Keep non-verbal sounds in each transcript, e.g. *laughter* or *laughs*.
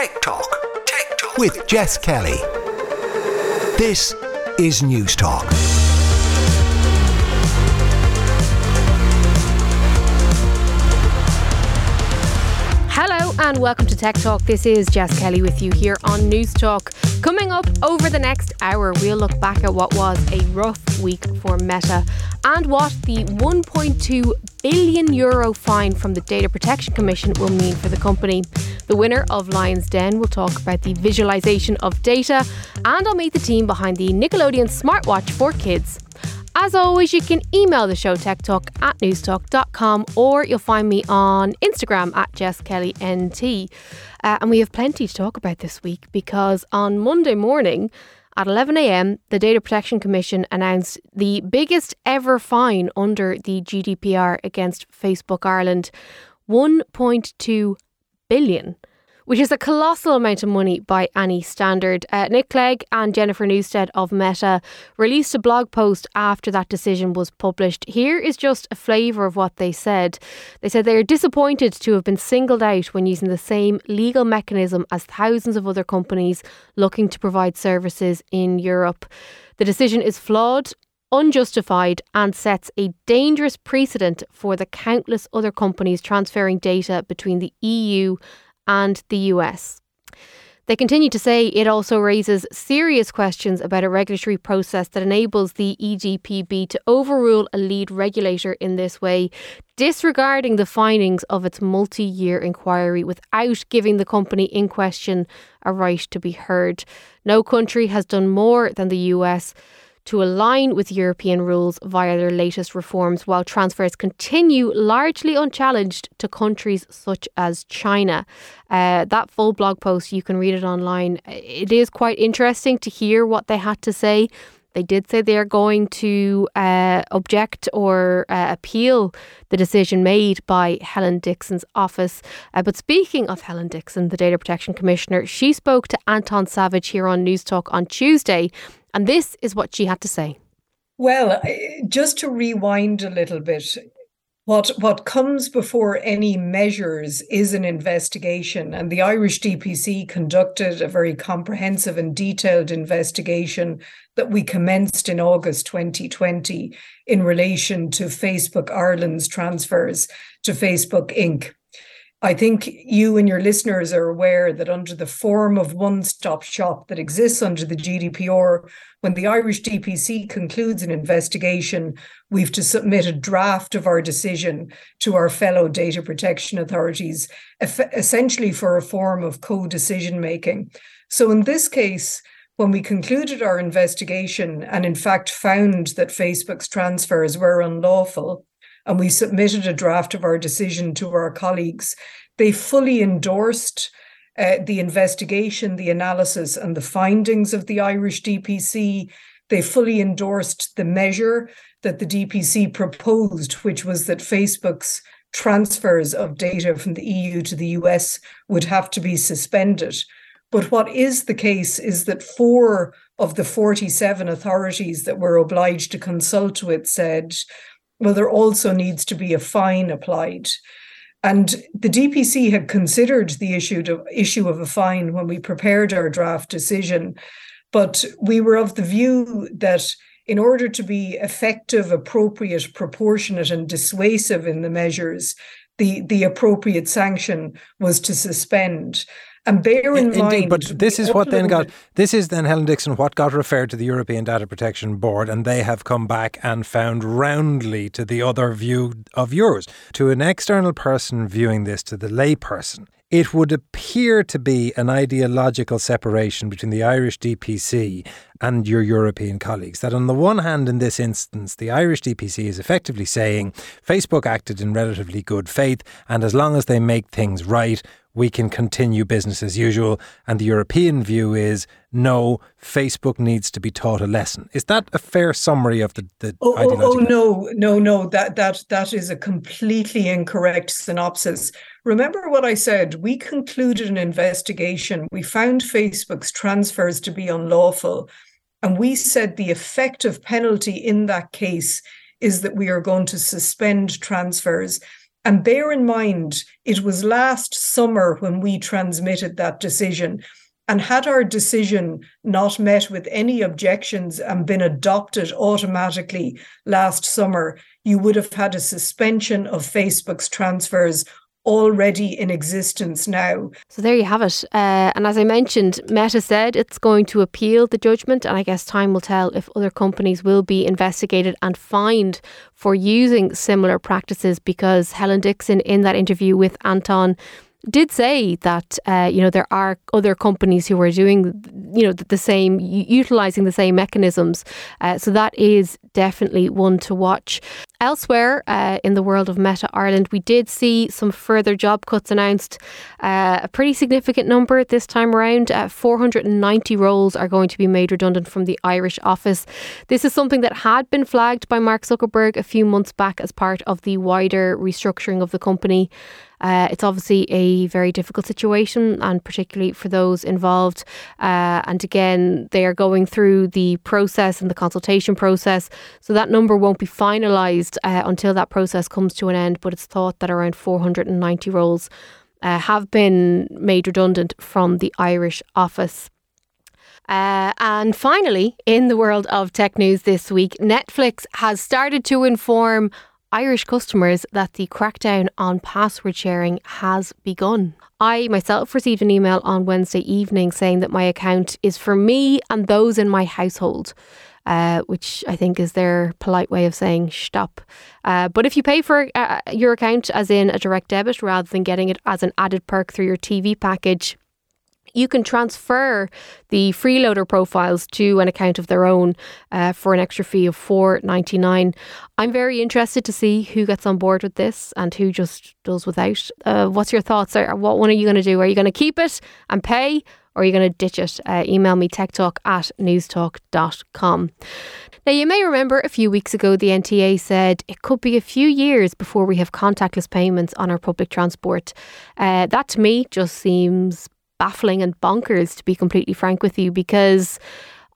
Tech Talk. Tech Talk with Jess Kelly. This is News Talk. Hello and welcome to Tech Talk. This is Jess Kelly with you here on News Talk. Coming up over the next hour, we'll look back at what was a rough week for Meta and what the 1.2 billion euro fine from the Data Protection Commission will mean for the company. The winner of Lion's Den will talk about the visualization of data, and I'll meet the team behind the Nickelodeon smartwatch for kids. As always, you can email the show Tech Talk at newstalk.com or you'll find me on Instagram at JessKellyNT. Uh, and we have plenty to talk about this week because on Monday morning at 11am, the Data Protection Commission announced the biggest ever fine under the GDPR against Facebook Ireland 1.2 billion which is a colossal amount of money by any standard. Uh, Nick Clegg and Jennifer Newstead of Meta released a blog post after that decision was published. Here is just a flavour of what they said. They said they are disappointed to have been singled out when using the same legal mechanism as thousands of other companies looking to provide services in Europe. The decision is flawed unjustified and sets a dangerous precedent for the countless other companies transferring data between the EU and the US. They continue to say it also raises serious questions about a regulatory process that enables the EDPB to overrule a lead regulator in this way, disregarding the findings of its multi year inquiry without giving the company in question a right to be heard. No country has done more than the US to align with European rules via their latest reforms, while transfers continue largely unchallenged to countries such as China. Uh, that full blog post, you can read it online. It is quite interesting to hear what they had to say. They did say they are going to uh, object or uh, appeal the decision made by Helen Dixon's office. Uh, but speaking of Helen Dixon, the Data Protection Commissioner, she spoke to Anton Savage here on News Talk on Tuesday and this is what she had to say. Well, just to rewind a little bit, what what comes before any measures is an investigation and the Irish DPC conducted a very comprehensive and detailed investigation that we commenced in August 2020 in relation to Facebook Ireland's transfers to Facebook Inc. I think you and your listeners are aware that under the form of one stop shop that exists under the GDPR, when the Irish DPC concludes an investigation, we've to submit a draft of our decision to our fellow data protection authorities, essentially for a form of co decision making. So in this case, when we concluded our investigation and in fact found that Facebook's transfers were unlawful, and we submitted a draft of our decision to our colleagues. They fully endorsed uh, the investigation, the analysis, and the findings of the Irish DPC. They fully endorsed the measure that the DPC proposed, which was that Facebook's transfers of data from the EU to the US would have to be suspended. But what is the case is that four of the 47 authorities that were obliged to consult with said well, there also needs to be a fine applied. And the DPC had considered the issue, to, issue of a fine when we prepared our draft decision. But we were of the view that in order to be effective, appropriate, proportionate, and dissuasive in the measures, the, the appropriate sanction was to suspend. And bear in Indeed, mind, but this is what then got this is then Helen Dixon what got referred to the European Data Protection Board, and they have come back and found roundly to the other view of yours. To an external person viewing this, to the layperson, it would appear to be an ideological separation between the Irish DPC and your European colleagues. That, on the one hand, in this instance, the Irish DPC is effectively saying Facebook acted in relatively good faith, and as long as they make things right, we can continue business as usual. And the European view is no, Facebook needs to be taught a lesson. Is that a fair summary of the, the oh, oh, oh no, no, no. That that that is a completely incorrect synopsis. Remember what I said. We concluded an investigation. We found Facebook's transfers to be unlawful. And we said the effective penalty in that case is that we are going to suspend transfers And bear in mind, it was last summer when we transmitted that decision. And had our decision not met with any objections and been adopted automatically last summer, you would have had a suspension of Facebook's transfers already in existence now. So there you have it. Uh, and as I mentioned, Meta said it's going to appeal the judgment, and I guess time will tell if other companies will be investigated and fined for using similar practices. Because Helen Dixon, in that interview with Anton, did say that uh, you know there are other companies who are doing you know the, same utilizing the same mechanisms uh, so that is definitely one to watch elsewhere uh, in the world of meta ireland we did see some further job cuts announced uh, a pretty significant number this time around. Uh, 490 roles are going to be made redundant from the irish office. This is something that had been flagged by mark zuckerberg a few months back as part of the wider restructuring of the company uh, it's obviously a very difficult situation, and particularly for those involved. Uh, and again, they are going through the process and the consultation process, so that number won't be finalised uh, until that process comes to an end. But it's thought that around 490 roles uh, have been made redundant from the Irish office. Uh, and finally, in the world of tech news this week, Netflix has started to inform Irish customers that the crackdown on password sharing has begun. I myself received an email on Wednesday evening saying that my account is for me and those in my household. Uh, which I think is their polite way of saying stop. Uh, but if you pay for uh, your account as in a direct debit rather than getting it as an added perk through your TV package, you can transfer the freeloader profiles to an account of their own uh, for an extra fee of four ninety nine. I'm very interested to see who gets on board with this and who just does without. Uh, what's your thoughts? What one are you going to do? Are you going to keep it and pay, or are you going to ditch it? Uh, email me techtalk at newstalk.com. Now, you may remember a few weeks ago, the NTA said it could be a few years before we have contactless payments on our public transport. Uh, that to me just seems baffling and bonkers, to be completely frank with you, because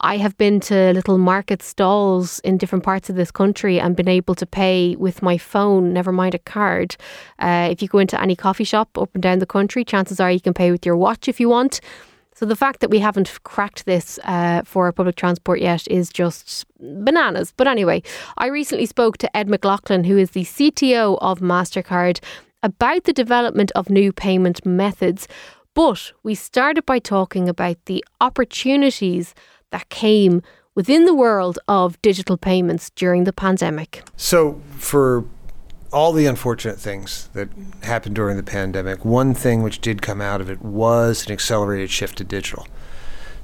I have been to little market stalls in different parts of this country and been able to pay with my phone, never mind a card. Uh, if you go into any coffee shop up and down the country, chances are you can pay with your watch if you want. So the fact that we haven't cracked this uh, for public transport yet is just bananas. But anyway, I recently spoke to Ed McLaughlin, who is the CTO of MasterCard, about the development of new payment methods. But we started by talking about the opportunities that came within the world of digital payments during the pandemic. So, for all the unfortunate things that happened during the pandemic, one thing which did come out of it was an accelerated shift to digital.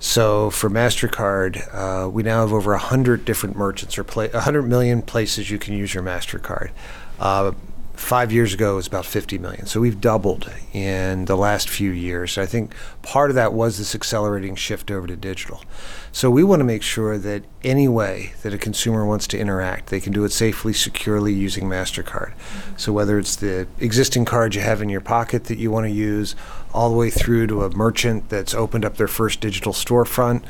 So for MasterCard, uh, we now have over 100 different merchants or 100 million places you can use your MasterCard. Uh, five years ago it was about 50 million. So we've doubled in the last few years. I think part of that was this accelerating shift over to digital. So we want to make sure that any way that a consumer wants to interact, they can do it safely, securely using MasterCard. Mm-hmm. So whether it's the existing card you have in your pocket that you want to use, all the way through to a merchant that's opened up their first digital storefront.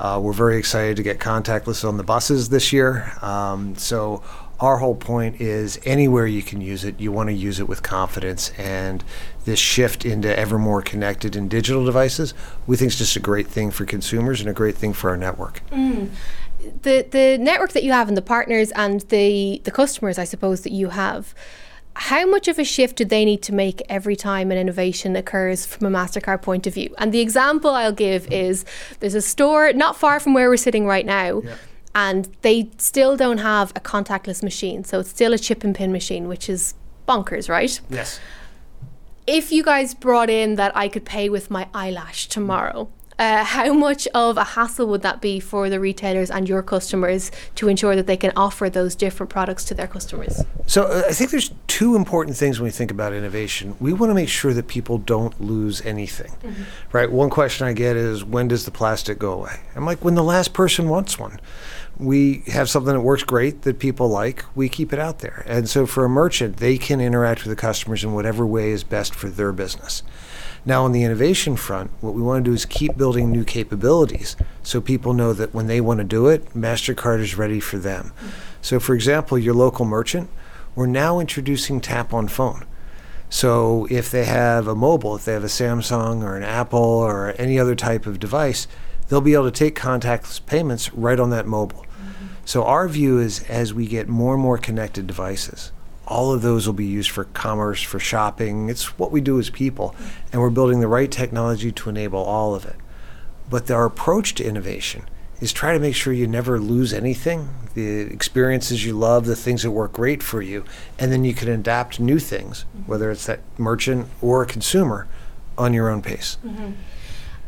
Uh, we're very excited to get contactless on the buses this year. Um, so our whole point is anywhere you can use it, you want to use it with confidence. And this shift into ever more connected and digital devices, we think is just a great thing for consumers and a great thing for our network. Mm. The the network that you have and the partners and the the customers, I suppose that you have. How much of a shift do they need to make every time an innovation occurs from a MasterCard point of view? And the example I'll give is there's a store not far from where we're sitting right now. Yeah and they still don't have a contactless machine. So it's still a chip and pin machine, which is bonkers, right? Yes. If you guys brought in that I could pay with my eyelash tomorrow, uh, *laughs* how much of a hassle would that be for the retailers and your customers to ensure that they can offer those different products to their customers? So, uh, I think there's two important things when we think about innovation. We want to make sure that people don't lose anything, mm-hmm. right? One question I get is when does the plastic go away? I'm like, when the last person wants one we have something that works great that people like, we keep it out there. And so for a merchant, they can interact with the customers in whatever way is best for their business. Now, on the innovation front, what we want to do is keep building new capabilities so people know that when they want to do it, MasterCard is ready for them. So, for example, your local merchant, we're now introducing tap on phone. So if they have a mobile, if they have a Samsung or an Apple or any other type of device, they'll be able to take contactless payments right on that mobile. So our view is as we get more and more connected devices, all of those will be used for commerce, for shopping. It's what we do as people, and we're building the right technology to enable all of it. But our approach to innovation is try to make sure you never lose anything, the experiences you love, the things that work great for you, and then you can adapt new things, whether it's that merchant or a consumer, on your own pace.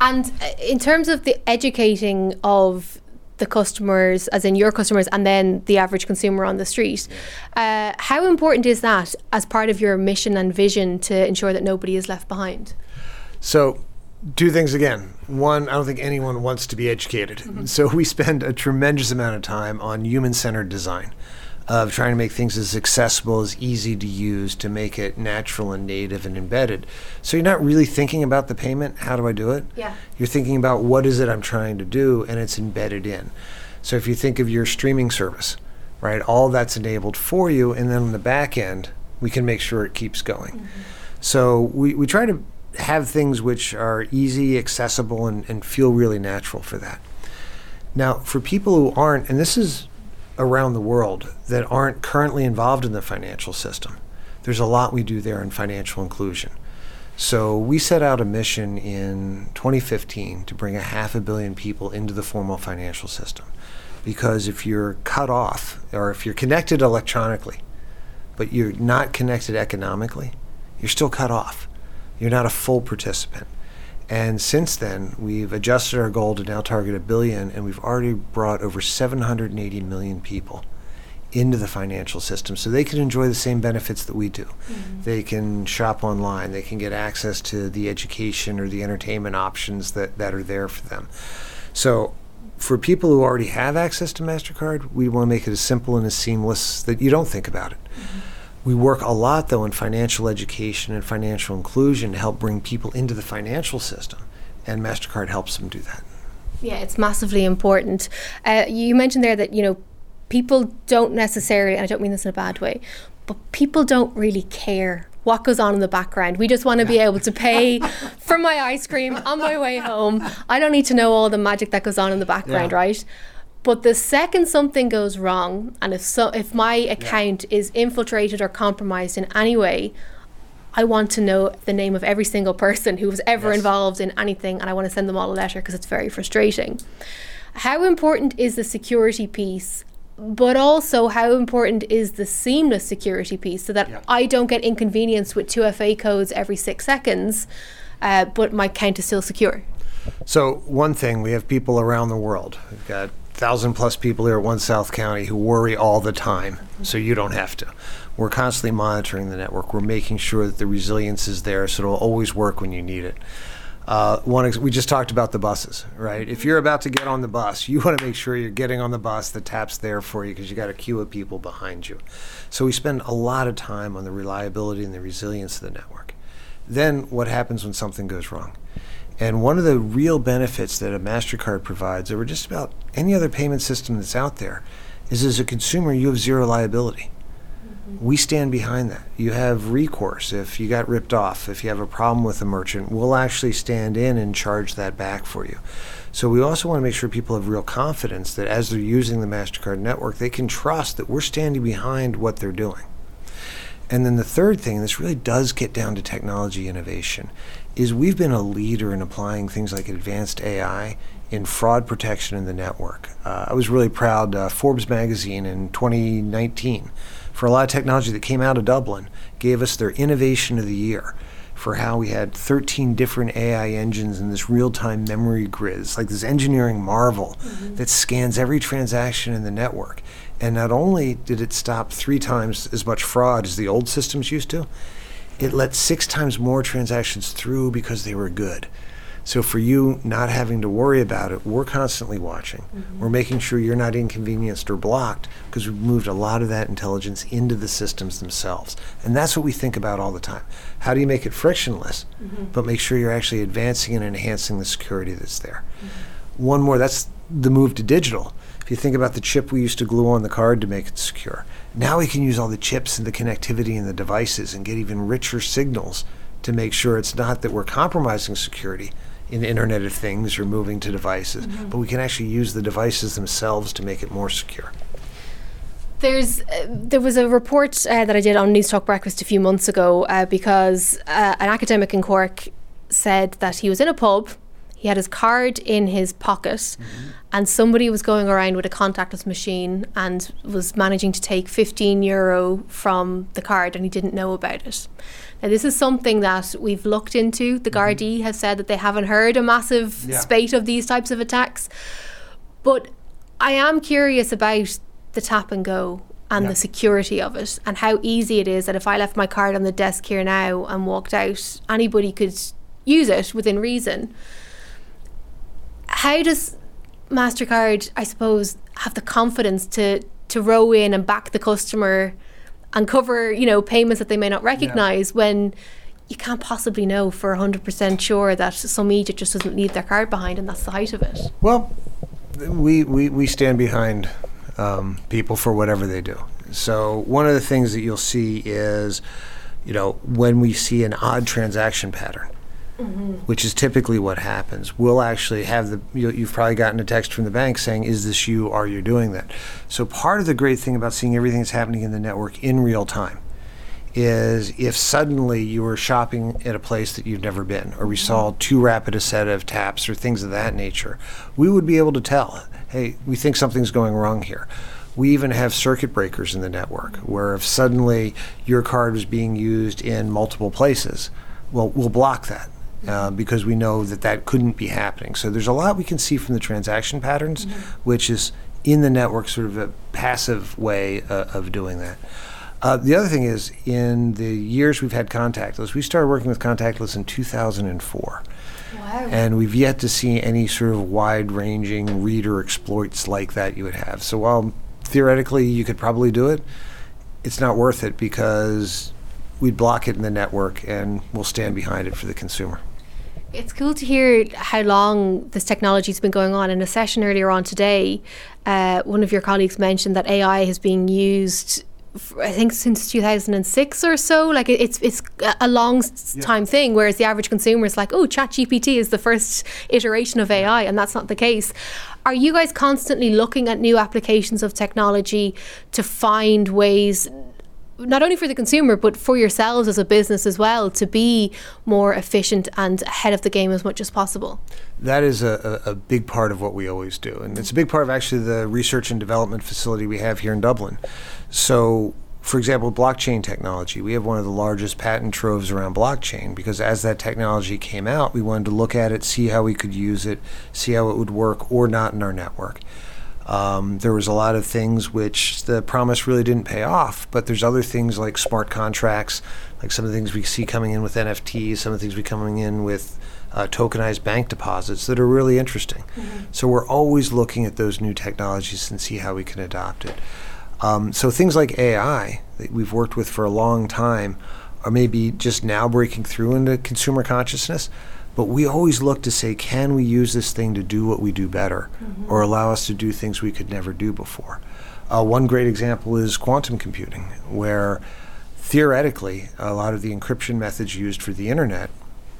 And uh, in terms of the educating of the customers, as in your customers, and then the average consumer on the street, uh, how important is that as part of your mission and vision to ensure that nobody is left behind? So, two things again. One, I don't think anyone wants to be educated. So, we spend a tremendous amount of time on human centered design of trying to make things as accessible, as easy to use, to make it natural and native and embedded. So, you're not really thinking about the payment. How do I do it? Yeah. You're thinking about what is it I'm trying to do, and it's embedded in. So, if you think of your streaming service, right, all that's enabled for you, and then on the back end, we can make sure it keeps going. Mm-hmm. So, we, we try to have things which are easy, accessible, and, and feel really natural for that. Now, for people who aren't, and this is around the world, that aren't currently involved in the financial system, there's a lot we do there in financial inclusion. So we set out a mission in 2015 to bring a half a billion people into the formal financial system. Because if you're cut off, or if you're connected electronically, but you're not connected economically, you're still cut off. You're not a full participant. And since then, we've adjusted our goal to now target a billion, and we've already brought over 780 million people into the financial system so they can enjoy the same benefits that we do. Mm-hmm. They can shop online, they can get access to the education or the entertainment options that, that are there for them. So, for people who already have access to MasterCard, we want to make it as simple and as seamless that you don't think about it. Mm-hmm. We work a lot, though, in financial education and financial inclusion to help bring people into the financial system, and MasterCard helps them do that. Yeah, it's massively important. Uh, you mentioned there that, you know, people don't necessarily, and I don't mean this in a bad way, but people don't really care what goes on in the background. We just want to be able to pay for my ice cream on my way home. I don't need to know all the magic that goes on in the background, Yeah. right? But the second something goes wrong, and if so, if my account is infiltrated or compromised in any way, I want to know the name of every single person who was ever Yes. involved in anything, and I want to send them all a letter because it's very frustrating. How important is the security piece? But also, how important is the seamless security piece so that Yeah. I don't get inconvenienced with 2FA codes every six seconds, uh, but my account is still secure? So one thing, we have people around the world. We've got thousand plus people here at One South County who worry all the time, so you don't have to. We're constantly monitoring the network. We're making sure that the resilience is there, so it'll always work when you need it. Uh, one, we just talked about the buses, right? If you're about to get on the bus, you *laughs* want to make sure you're getting on the bus. The tap's there for you because you got a queue of people behind you. So we spend a lot of time on the reliability and the resilience of the network. Then what happens when something goes wrong? And one of the real benefits that a MasterCard provides over just about any other payment system that's out there is as a consumer, you have zero liability. Mm-hmm. We stand behind that. You have recourse if you got ripped off, if you have a problem with a merchant, we'll actually stand in and charge that back for you. So we also want to make sure people have real confidence that as they're using the MasterCard network, they can trust that we're standing behind what they're doing. And then the third thing, this really does get down to technology innovation, is we've been a leader in applying things like advanced AI in fraud protection in the network. Uh, I was really proud. Uh, Forbes magazine in 2019, for a lot of technology that came out of Dublin, gave us their innovation of the year for how we had 13 different AI engines in this real-time memory grid. It's like this engineering marvel that scans every transaction in the network. And not only did it stop three times as much fraud as the old systems used to, it let six times more transactions through because they were good. So for you not having to worry about it, we're constantly watching. Mm-hmm. We're making sure you're not inconvenienced or blocked because we've moved a lot of that intelligence into the systems themselves. And that's what we think about all the time. How do you make it frictionless, mm-hmm. but make sure you're actually advancing and enhancing the security that's there? Mm-hmm. One more, that's the move to digital. If you think about the chip we used to glue on the card to make it secure, Now we can use all the chips and the connectivity and the devices and get even richer signals to make sure it's not that we're compromising security in the Internet of Things or moving to devices, mm-hmm. but we can actually use the devices themselves to make it more secure. There's uh, there was a report uh, that I did on News Talk Breakfast a few months ago uh, because uh, an academic in Cork said that he was in a pub he had his card in his pocket, mm-hmm. and somebody was going around with a contactless machine and was managing to take 15 euro from the card, and he didn't know about it. Now, this is something that we've looked into. The mm-hmm. Gardaí have said that they haven't heard a massive yeah. spate of these types of attacks. But I am curious about the tap and go and yeah. the security of it and how easy it is that if I left my card on the desk here now and walked out, anybody could use it within reason how does Mastercard, I suppose, have the confidence to to row in and back the customer and cover, you know, payments that they may not recognize yeah. when you can't possibly know for 100% sure that some agent just doesn't leave their card behind and that's the height of it. Well, we, we, we stand behind um, people for whatever they do. So one of the things that you'll see is, you know, when we see an odd transaction pattern, Mm-hmm. which is typically what happens. We'll actually have the, you, you've probably gotten a text from the bank saying, Is this you? Are you doing that? So, part of the great thing about seeing everything that's happening in the network in real time is if suddenly you were shopping at a place that you've never been, or we saw mm-hmm. too rapid a set of taps or things of that nature, we would be able to tell, hey, we think something's going wrong here. We even have circuit breakers in the network where if suddenly your card was being used in multiple places, well, we'll block that uh, because we know that that couldn't be happening. So there's a lot we can see from the transaction patterns, mm-hmm. which is in the network sort of a passive way uh, of doing that. Uh, the other thing is, in the years we've had contactless, we started working with contactless in 2004. Wow. And we've yet to see any sort of wide ranging reader exploits like that you would have. So while theoretically you could probably do it, it's not worth it because we'd block it in the network and we'll stand behind it for the consumer. It's cool to hear how long this technology has been going on. In a session earlier on today, uh, one of your colleagues mentioned that AI has been used I think since 2006 or so. Like it's it's a long time yeah. thing. Whereas the average consumer is like, oh, ChatGPT is the first iteration of AI, and that's not the case. Are you guys constantly looking at new applications of technology to find ways not only for the consumer but for yourselves as a business as well to be more efficient and ahead of the game as much as possible that is a, a, big part of what we always do and it's a big part of actually the research and development facility we have here in dublin so for example, blockchain technology, we have one of the largest patent troves around blockchain because as that technology came out, we wanted to look at it, see how we could use it, see how it would work or not in our network. Um, there was a lot of things which the promise really didn't pay off, but there's other things like smart contracts, like some of the things we see coming in with NFTs, some of the things we coming in with uh, tokenized bank deposits that are really interesting. Mm-hmm. So we're always looking at those new technologies and see how we can adopt it. Um, so things like AI that we've worked with for a long time are maybe just now breaking through into consumer consciousness. But we always look to say, can we use this thing to do what we do better mm-hmm. or allow us to do things we could never do before? Uh, one great example is quantum computing, where theoretically, a lot of the encryption methods used for the internet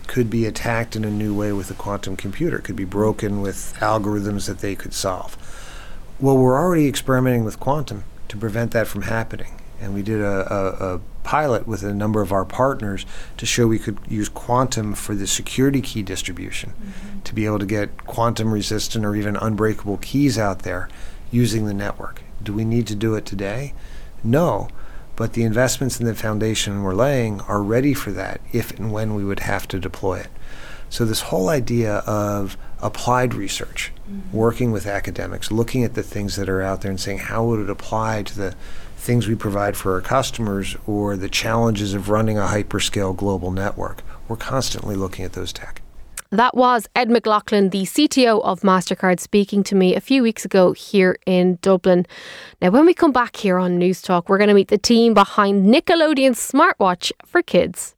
could be attacked in a new way with a quantum computer, could be broken with algorithms that they could solve. Well, we're already experimenting with quantum to prevent that from happening. And we did a, a, a pilot with a number of our partners to show we could use quantum for the security key distribution mm-hmm. to be able to get quantum resistant or even unbreakable keys out there using the network. Do we need to do it today? No, but the investments in the foundation we're laying are ready for that if and when we would have to deploy it. So, this whole idea of applied research, mm-hmm. working with academics, looking at the things that are out there and saying, how would it apply to the things we provide for our customers or the challenges of running a hyperscale global network. We're constantly looking at those tech. That was Ed McLaughlin, the CTO of MasterCard, speaking to me a few weeks ago here in Dublin. Now, when we come back here on News Talk, we're going to meet the team behind Nickelodeon's smartwatch for kids.